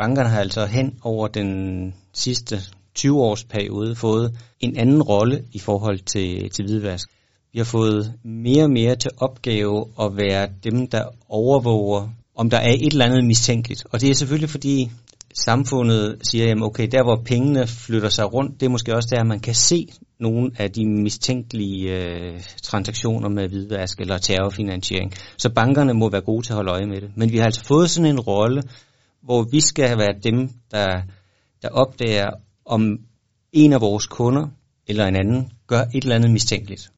bankerne har altså hen over den sidste 20 års periode fået en anden rolle i forhold til, til hvidvask. Vi har fået mere og mere til opgave at være dem, der overvåger, om der er et eller andet mistænkeligt. Og det er selvfølgelig fordi samfundet siger, jamen okay, der hvor pengene flytter sig rundt, det er måske også der, man kan se nogle af de mistænkelige øh, transaktioner med hvidvask eller terrorfinansiering. Så bankerne må være gode til at holde øje med det. Men vi har altså fået sådan en rolle, hvor vi skal være dem, der, der opdager, om en af vores kunder eller en anden gør et eller andet mistænkeligt.